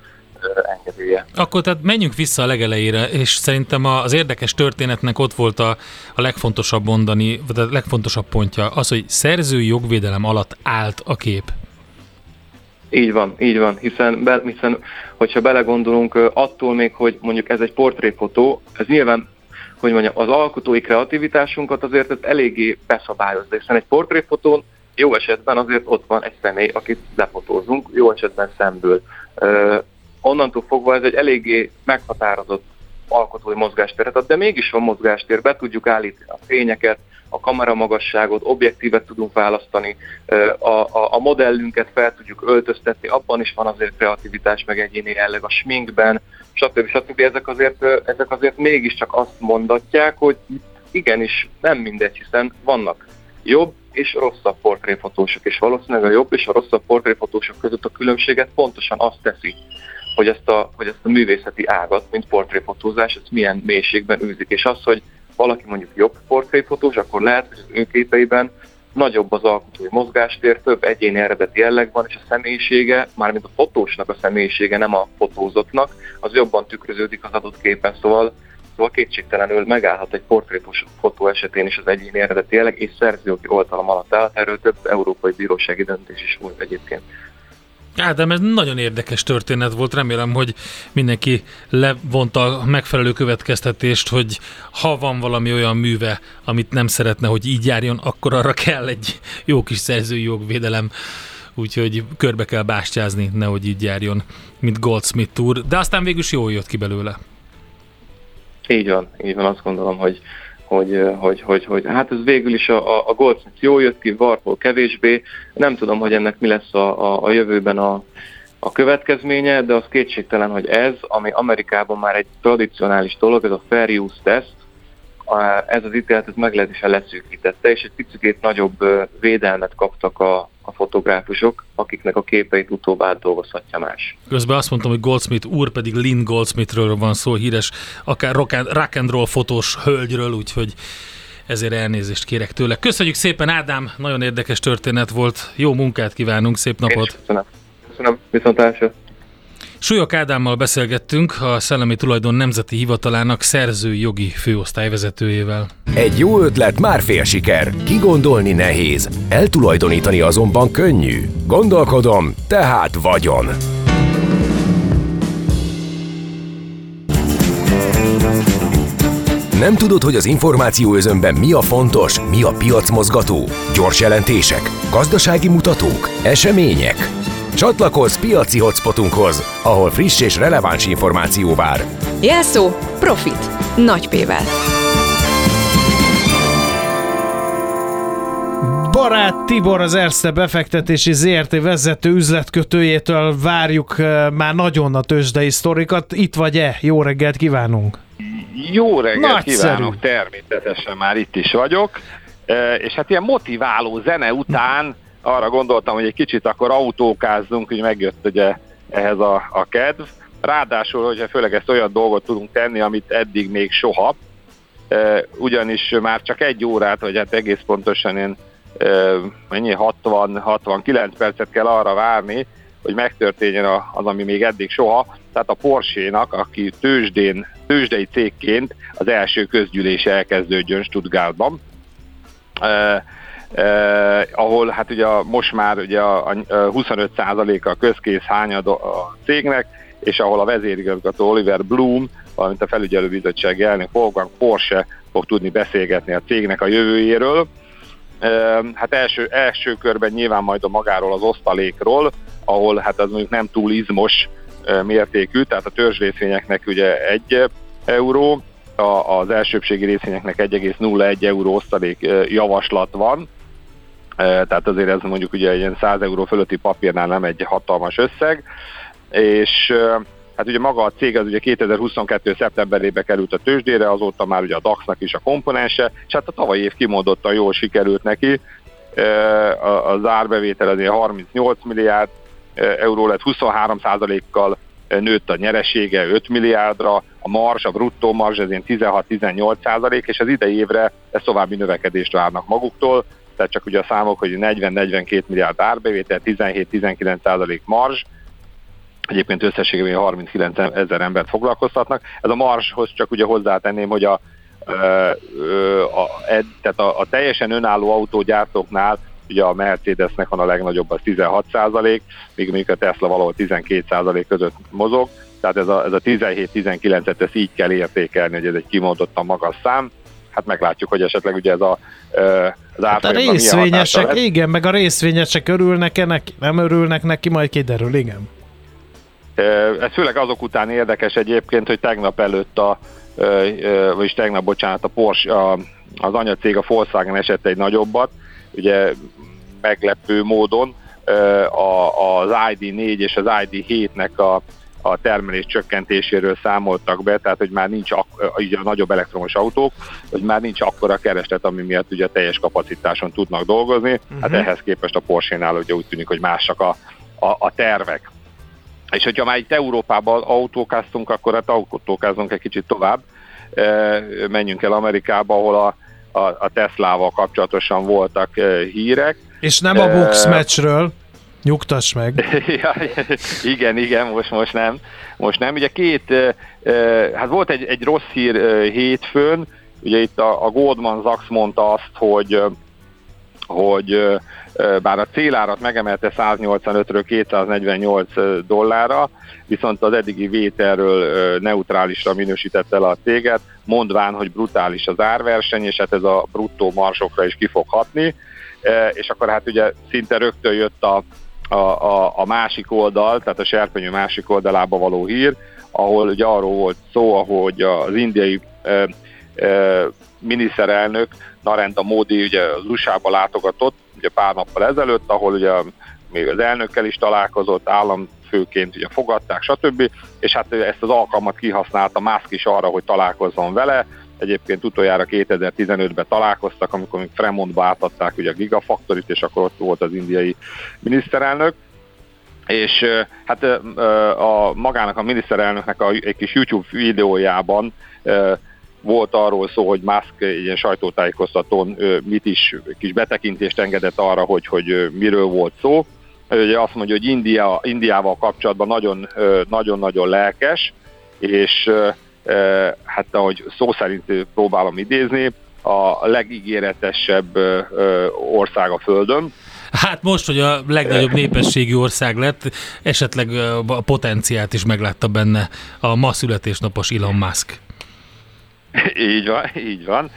[SPEAKER 6] engedélye.
[SPEAKER 3] Akkor tehát menjünk vissza a legelejére, és szerintem az érdekes történetnek ott volt a, a legfontosabb mondani, vagy a legfontosabb pontja, az, hogy szerzői jogvédelem alatt állt a kép.
[SPEAKER 6] Így van, így van, hiszen, be, hiszen hogyha belegondolunk, attól még, hogy mondjuk ez egy portréfotó, ez nyilván hogy mondjam, az alkotói kreativitásunkat azért ez eléggé beszabályozza, hiszen egy portréfotón jó esetben azért ott van egy személy, akit lefotózunk, jó esetben szemből onnantól fogva ez egy eléggé meghatározott alkotói mozgásteret ad, de mégis van mozgástér, be tudjuk állítani a fényeket, a kamera magasságot, objektívet tudunk választani, a, a, a modellünket fel tudjuk öltöztetni, abban is van azért kreativitás, meg egyéni jelleg a sminkben, stb. stb. Ezek azért, ezek azért mégiscsak azt mondatják, hogy igenis nem mindegy, hiszen vannak jobb, és rosszabb portréfotósok, és valószínűleg a jobb és a rosszabb portréfotósok között a különbséget pontosan azt teszi, hogy ezt a, hogy ezt a művészeti ágat, mint portréfotózás, ezt milyen mélységben űzik, és az, hogy valaki mondjuk jobb portréfotós, akkor lehet, hogy az ő képeiben nagyobb az alkotói mozgástér, több egyéni eredeti jelleg van, és a személyisége, mármint a fotósnak a személyisége, nem a fotózottnak, az jobban tükröződik az adott képen, szóval Szóval kétségtelenül megállhat egy portrétos fotó esetén is az egyéni eredeti jelleg, és szerzőjogi oltalom alatt állt. Erről több európai bírósági döntés is volt egyébként.
[SPEAKER 3] Ádám, ez nagyon érdekes történet volt. Remélem, hogy mindenki levonta a megfelelő következtetést, hogy ha van valami olyan műve, amit nem szeretne, hogy így járjon, akkor arra kell egy jó kis szerzői jogvédelem. Úgyhogy körbe kell bástyázni, nehogy így járjon, mint Goldsmith úr. De aztán végül is jól jött ki belőle.
[SPEAKER 6] Így van, így van, azt gondolom, hogy, hogy, hogy, hogy, hogy hát ez végül is a, a Goldsmith jól jött ki, Warhol kevésbé. Nem tudom, hogy ennek mi lesz a, a, a jövőben a, a következménye, de az kétségtelen, hogy ez, ami Amerikában már egy tradicionális dolog, ez a fair use test, ez az ítéletet meglehetősen leszűkítette, és egy picit nagyobb védelmet kaptak a, a fotográfusok, akiknek a képeit utóbb átdolgozhatja más.
[SPEAKER 3] Közben azt mondtam, hogy Goldsmith úr pedig Lynn Goldsmithről van szó, híres, akár rock and, rock and roll fotós hölgyről, úgyhogy ezért elnézést kérek tőle. Köszönjük szépen, Ádám, nagyon érdekes történet volt. Jó munkát kívánunk, szép napot!
[SPEAKER 6] köszönöm. Köszönöm, viszontlátásra!
[SPEAKER 3] Súlyok Ádámmal beszélgettünk a Szellemi Tulajdon Nemzeti Hivatalának szerzői jogi főosztályvezetőjével.
[SPEAKER 5] Egy jó ötlet már fél siker. Kigondolni nehéz, eltulajdonítani azonban könnyű. Gondolkodom, tehát vagyon. Nem tudod, hogy az információ özönben mi a fontos, mi a piacmozgató? Gyors jelentések, gazdasági mutatók, események? Csatlakozz piaci hotspotunkhoz, ahol friss és releváns információ vár.
[SPEAKER 1] Jelszó Profit. Nagy P-vel.
[SPEAKER 2] Barát Tibor az Erste befektetési ZRT vezető üzletkötőjétől várjuk eh, már nagyon a tőzsdei sztorikat. Itt vagy-e? Jó reggelt kívánunk!
[SPEAKER 7] Jó reggelt Nagyszerű. kívánok, természetesen már itt is vagyok. Eh, és hát ilyen motiváló zene után arra gondoltam, hogy egy kicsit akkor autókázzunk, hogy megjött ugye ehhez a, a kedv. Ráadásul, hogyha főleg ezt olyan dolgot tudunk tenni, amit eddig még soha, e, ugyanis már csak egy órát, vagy hát egész pontosan én e, mennyi 60-69 percet kell arra várni, hogy megtörténjen az, ami még eddig soha. Tehát a Porsche-nak, aki tőzsdén, tőzsdei cégként az első közgyűlés elkezdődjön Stuttgartban. Eh, ahol hát ugye a, most már ugye a, a 25%-a a közkész hányad a cégnek, és ahol a vezérigazgató Oliver Bloom, valamint a felügyelőbizottság elnök Wolfgang Porsche fog tudni beszélgetni a cégnek a jövőjéről. Eh, hát első, első körben nyilván majd a magáról az osztalékról, ahol hát az mondjuk nem túl izmos eh, mértékű, tehát a törzsrészvényeknek ugye egy euró, a, az elsőbségi részvényeknek 1,01 euró osztalék javaslat van, tehát azért ez mondjuk ugye egy ilyen 100 euró fölötti papírnál nem egy hatalmas összeg, és hát ugye maga a cég az ugye 2022. szeptemberébe került a tőzsdére, azóta már ugye a DAX-nak is a komponense, és hát a tavalyi év kimondottan jól sikerült neki, az árbevétel azért 38 milliárd euró lett, 23%-kal nőtt a nyeresége 5 milliárdra, a mars, a bruttó mars ez 16-18 százalék, és az idei évre ez további növekedést várnak maguktól, tehát csak ugye a számok, hogy 40-42 milliárd árbevétel, 17-19 százalék marzs, egyébként összességében 39 ezer embert foglalkoztatnak. Ez a marshoz csak ugye hozzátenném, hogy a, a, a, tehát a, a teljesen önálló autógyártóknál ugye a Mercedesnek van a legnagyobb, az 16 százalék, míg mondjuk a Tesla valahol 12 százalék között mozog, tehát ez a, ez a 17-19-et ezt így kell értékelni, hogy ez egy kimondottan magas szám. Hát meglátjuk, hogy esetleg ugye ez a az
[SPEAKER 2] hát a részvényesek, igen, meg a részvényesek örülnek -e neki, nem örülnek neki, majd kiderül, igen.
[SPEAKER 7] Ez főleg azok után érdekes egyébként, hogy tegnap előtt a, vagyis tegnap, bocsánat, a Porsche, a, az anyacég a Volkswagen esett egy nagyobbat, ugye meglepő módon az ID4 és az ID7-nek a, a termelés csökkentéséről számoltak be, tehát hogy már nincs ak- ugye a nagyobb elektromos autók, hogy már nincs akkora kereslet, ami miatt ugye teljes kapacitáson tudnak dolgozni. Uh-huh. Hát ehhez képest a Porsche-nál ugye úgy tűnik, hogy másak a, a, a tervek. És hogyha már itt Európában autókáztunk, akkor hát autókázunk egy kicsit tovább. Menjünk el Amerikába, ahol a, a, a Teslával kapcsolatosan voltak hírek.
[SPEAKER 2] És nem a box matchről. Nyugtass meg.
[SPEAKER 7] ja, igen, igen, most, most nem. Most nem. Ugye két, hát volt egy, egy rossz hír hétfőn, ugye itt a, a Goldman Sachs mondta azt, hogy hogy bár a célárat megemelte 185-ről 248 dollárra, viszont az eddigi vételről neutrálisra minősítette el a céget, mondván, hogy brutális az árverseny, és hát ez a bruttó marsokra is ki fog hatni, és akkor hát ugye szinte rögtön jött a, a, a, a másik oldal, tehát a serpenyő másik oldalába való hír, ahol ugye arról volt szó, ahogy az indiai e, e, miniszterelnök Narendra Modi ugye az USA-ba látogatott, ugye pár nappal ezelőtt, ahol ugye még az elnökkel is találkozott, államfőként ugye fogadták, stb. És hát ezt az alkalmat kihasználta Musk is arra, hogy találkozzon vele. Egyébként utoljára 2015-ben találkoztak, amikor még Fremondba átadták ugye a Gigafactorit, és akkor ott volt az indiai miniszterelnök és hát a magának a miniszterelnöknek a, egy kis YouTube videójában volt arról szó, hogy Musk egy ilyen sajtótájékoztatón mit is, kis betekintést engedett arra, hogy, hogy miről volt szó. Ugye azt mondja, hogy India, Indiával kapcsolatban nagyon, nagyon-nagyon lelkes, és hát ahogy szó szerint próbálom idézni, a legígéretesebb ország a Földön,
[SPEAKER 3] Hát most, hogy a legnagyobb népességű ország lett, esetleg a potenciált is meglátta benne a ma születésnapos Elon Musk.
[SPEAKER 7] Így van, így van.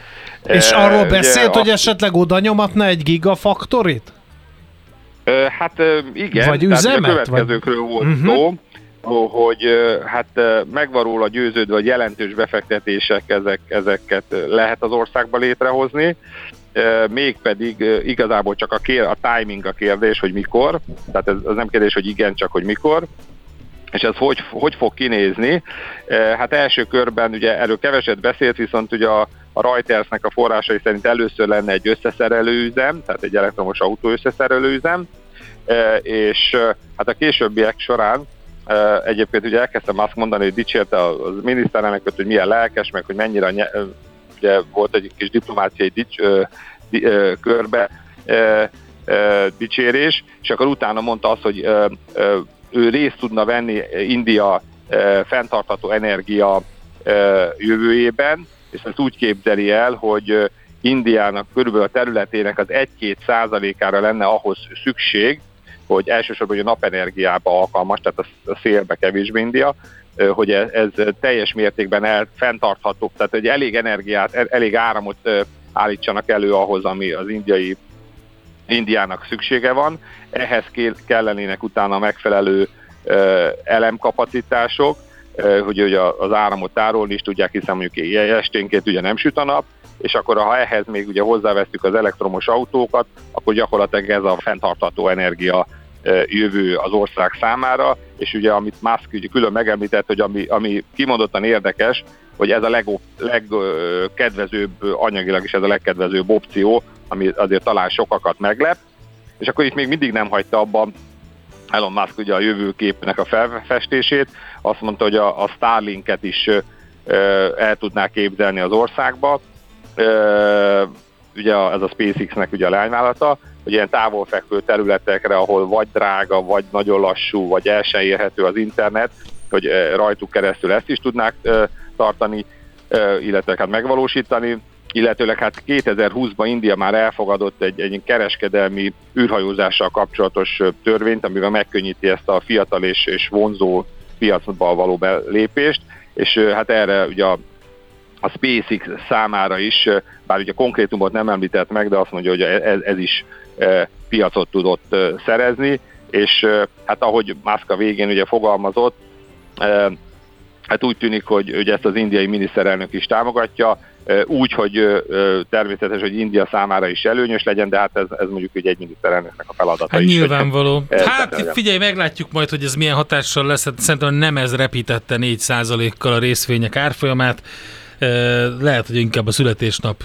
[SPEAKER 2] És e, arról beszélt, ugye, hogy esetleg oda nyomatna egy gigafaktorit?
[SPEAKER 7] Hát igen,
[SPEAKER 2] vagy üzemet,
[SPEAKER 7] a következőkről vagy... volt uh-huh. szó, hogy hát megvarul a győződve, hogy jelentős befektetések ezek, ezeket lehet az országba létrehozni, mégpedig igazából csak a, kér, a timing a kérdés, hogy mikor, tehát ez, ez nem kérdés, hogy igen, csak hogy mikor, és ez hogy, hogy fog kinézni? Hát első körben ugye erről keveset beszélt, viszont ugye a, a Reutersnek a forrásai szerint először lenne egy összeszerelőüzem, tehát egy elektromos autó összeszerelőüzem, és hát a későbbiek során egyébként ugye elkezdtem azt mondani, hogy dicsérte a miniszterelnököt, hogy milyen lelkes, meg hogy mennyire ugye volt egy kis diplomáciai dics, ö, di, ö, körbe ö, ö, dicsérés, és akkor utána mondta azt, hogy ö, ö, ő részt tudna venni India ö, fenntartható energia ö, jövőjében, és ezt úgy képzeli el, hogy Indiának körülbelül a területének az 1-2 százalékára lenne ahhoz szükség, hogy elsősorban hogy a napenergiába alkalmas, tehát a szélbe kevésbé India, hogy ez, ez teljes mértékben el, fenntartható, tehát hogy elég energiát, elég áramot állítsanak elő ahhoz, ami az indiai Indiának szüksége van. Ehhez kellenének utána megfelelő elemkapacitások, hogy ugye az áramot tárolni is tudják, hiszen mondjuk esténként ugye nem süt a nap, és akkor ha ehhez még ugye hozzávesztük az elektromos autókat, akkor gyakorlatilag ez a fenntartható energia jövő az ország számára, és ugye amit Musk ugye külön megemlített, hogy ami, ami kimondottan érdekes, hogy ez a legkedvezőbb, anyagilag is ez a legkedvezőbb opció, ami azért talán sokakat meglep, és akkor itt még mindig nem hagyta abban Elon Musk ugye a jövőképnek a felfestését, azt mondta, hogy a, a Starlinket is el tudná képzelni az országba, ugye ez a SpaceX-nek ugye a lányvállalata, hogy ilyen távolfekvő területekre, ahol vagy drága, vagy nagyon lassú, vagy el sem érhető az internet, hogy rajtuk keresztül ezt is tudnák tartani, illetve hát megvalósítani, illetőleg hát 2020-ban India már elfogadott egy, egy kereskedelmi űrhajózással kapcsolatos törvényt, amivel megkönnyíti ezt a fiatal és, és vonzó piacba való belépést, és hát erre ugye a a SpaceX számára is, bár ugye konkrétumot nem említett meg, de azt mondja, hogy ez, ez is piacot tudott szerezni, és hát ahogy Musk a végén ugye fogalmazott, hát úgy tűnik, hogy, hogy ezt az indiai miniszterelnök is támogatja, úgy, hogy természetes, hogy India számára is előnyös legyen, de hát ez, ez mondjuk egy egy miniszterelnöknek a feladata
[SPEAKER 3] hát
[SPEAKER 7] is.
[SPEAKER 3] Nyilvánvaló. Hát figyelj, meglátjuk majd, hogy ez milyen hatással lesz. Hát szerintem nem ez repítette 4%-kal a részvények árfolyamát lehet, hogy inkább a születésnap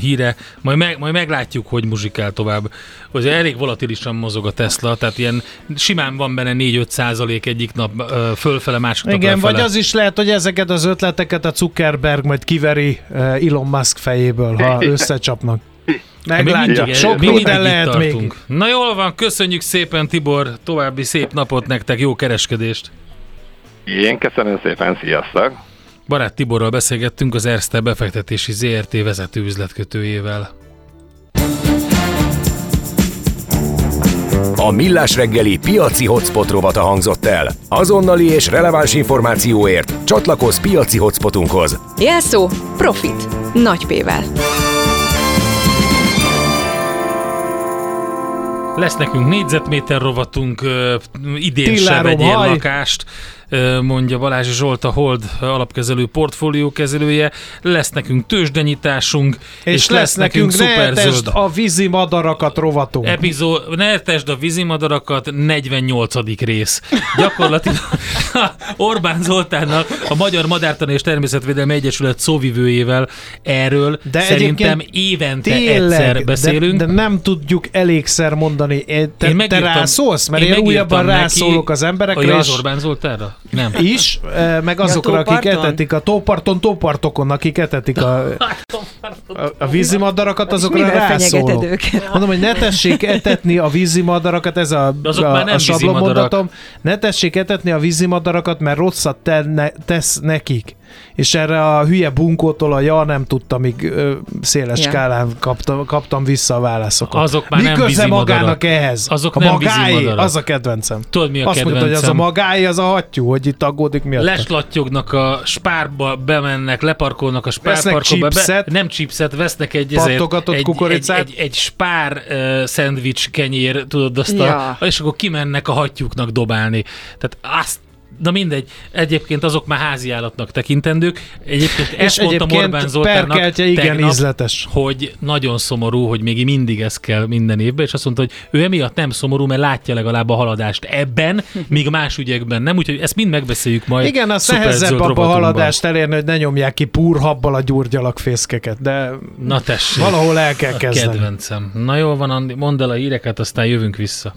[SPEAKER 3] híre, majd, meg, majd meglátjuk, hogy muzsikál tovább. hogy elég volatilisan mozog a Tesla, tehát ilyen simán van benne 4-5 százalék egyik nap fölfele, másik nap
[SPEAKER 2] Igen,
[SPEAKER 3] lefele.
[SPEAKER 2] vagy az is lehet, hogy ezeket az ötleteket a Zuckerberg majd kiveri Elon Musk fejéből, ha összecsapnak. Meglátjuk,
[SPEAKER 3] mindig, sok mindig minden lehet tartunk. még. Na jól van, köszönjük szépen Tibor, további szép napot nektek, jó kereskedést!
[SPEAKER 7] Én köszönöm szépen, sziasztok!
[SPEAKER 3] Barát Tiborral beszélgettünk az Erste befektetési ZRT vezető üzletkötőjével.
[SPEAKER 5] A Millás reggeli piaci hotspot rovata hangzott el. Azonnali és releváns információért csatlakozz piaci hotspotunkhoz.
[SPEAKER 1] Jelszó Profit. Nagy P-vel.
[SPEAKER 3] Lesz nekünk négyzetméter rovatunk, idén Tillárom, se vegyél haj. lakást, mondja Balázs Zsolt, a Hold alapkezelő portfóliókezelője. Lesz nekünk tőzsdenyításunk, és, és lesz, lesz nekünk, szuperzöld.
[SPEAKER 2] a vízimadarakat rovatunk.
[SPEAKER 3] Epizó, ne a vízimadarakat, 48. rész. Gyakorlatilag Orbán Zoltánnak, a Magyar Madártani és Természetvédelmi Egyesület szóvivőjével erről de szerintem évente tényleg, egyszer beszélünk.
[SPEAKER 2] De, de nem tudjuk elégszer mondani. Te, én te rászólsz? Mert én, én újabban rászólok az emberekre.
[SPEAKER 3] Az Orbán Zoltánra?
[SPEAKER 2] Nem. Is, meg azokra, akik etetik a tóparton, tópartokon, akik etetik a, a, a vízimadarakat, azokra rászólok. Mondom, hogy ne tessék etetni a vízimadarakat, ez a, a, a sablonmondatom, ne tessék etetni a vízimadarakat, mert rosszat tenne, tesz nekik és erre a hülye bunkótól a ja nem tudta, míg ö, széles skálán kaptam, kaptam vissza a válaszokat.
[SPEAKER 3] Azok már Mi nem köze
[SPEAKER 2] magának ehhez?
[SPEAKER 3] Azok
[SPEAKER 2] a
[SPEAKER 3] nem
[SPEAKER 2] magáé, az a kedvencem.
[SPEAKER 3] Tudod mi a
[SPEAKER 2] Azt
[SPEAKER 3] kedvencem?
[SPEAKER 2] mondta, hogy az a magáé, az a hattyú, hogy itt aggódik miatt.
[SPEAKER 3] Leslattyognak a spárba, bemennek, leparkolnak a spárparkolba. Be, nem chipset, vesznek egy, ezért, egy, egy, egy, egy spár uh, szendvics kenyér, tudod, azt ja. a, és akkor kimennek a hattyúknak dobálni. Tehát azt na mindegy, egyébként azok már házi állatnak tekintendők. Egyébként ezt és mondtam Orbán Zoltánnak igen tegnap, ízletes. hogy nagyon szomorú, hogy még mindig ez kell minden évben, és azt mondta, hogy ő emiatt nem szomorú, mert látja legalább a haladást ebben, míg más ügyekben nem, úgyhogy ezt mind megbeszéljük majd.
[SPEAKER 2] Igen, a nehezebb a haladást elérni, hogy ne nyomják ki púrhabbal a gyurgyalak fészkeket, de
[SPEAKER 3] Na tessék,
[SPEAKER 2] valahol el kell kezdeni.
[SPEAKER 3] Kedvencem. Na jó van, Andi, mondd el a híreket, aztán jövünk vissza.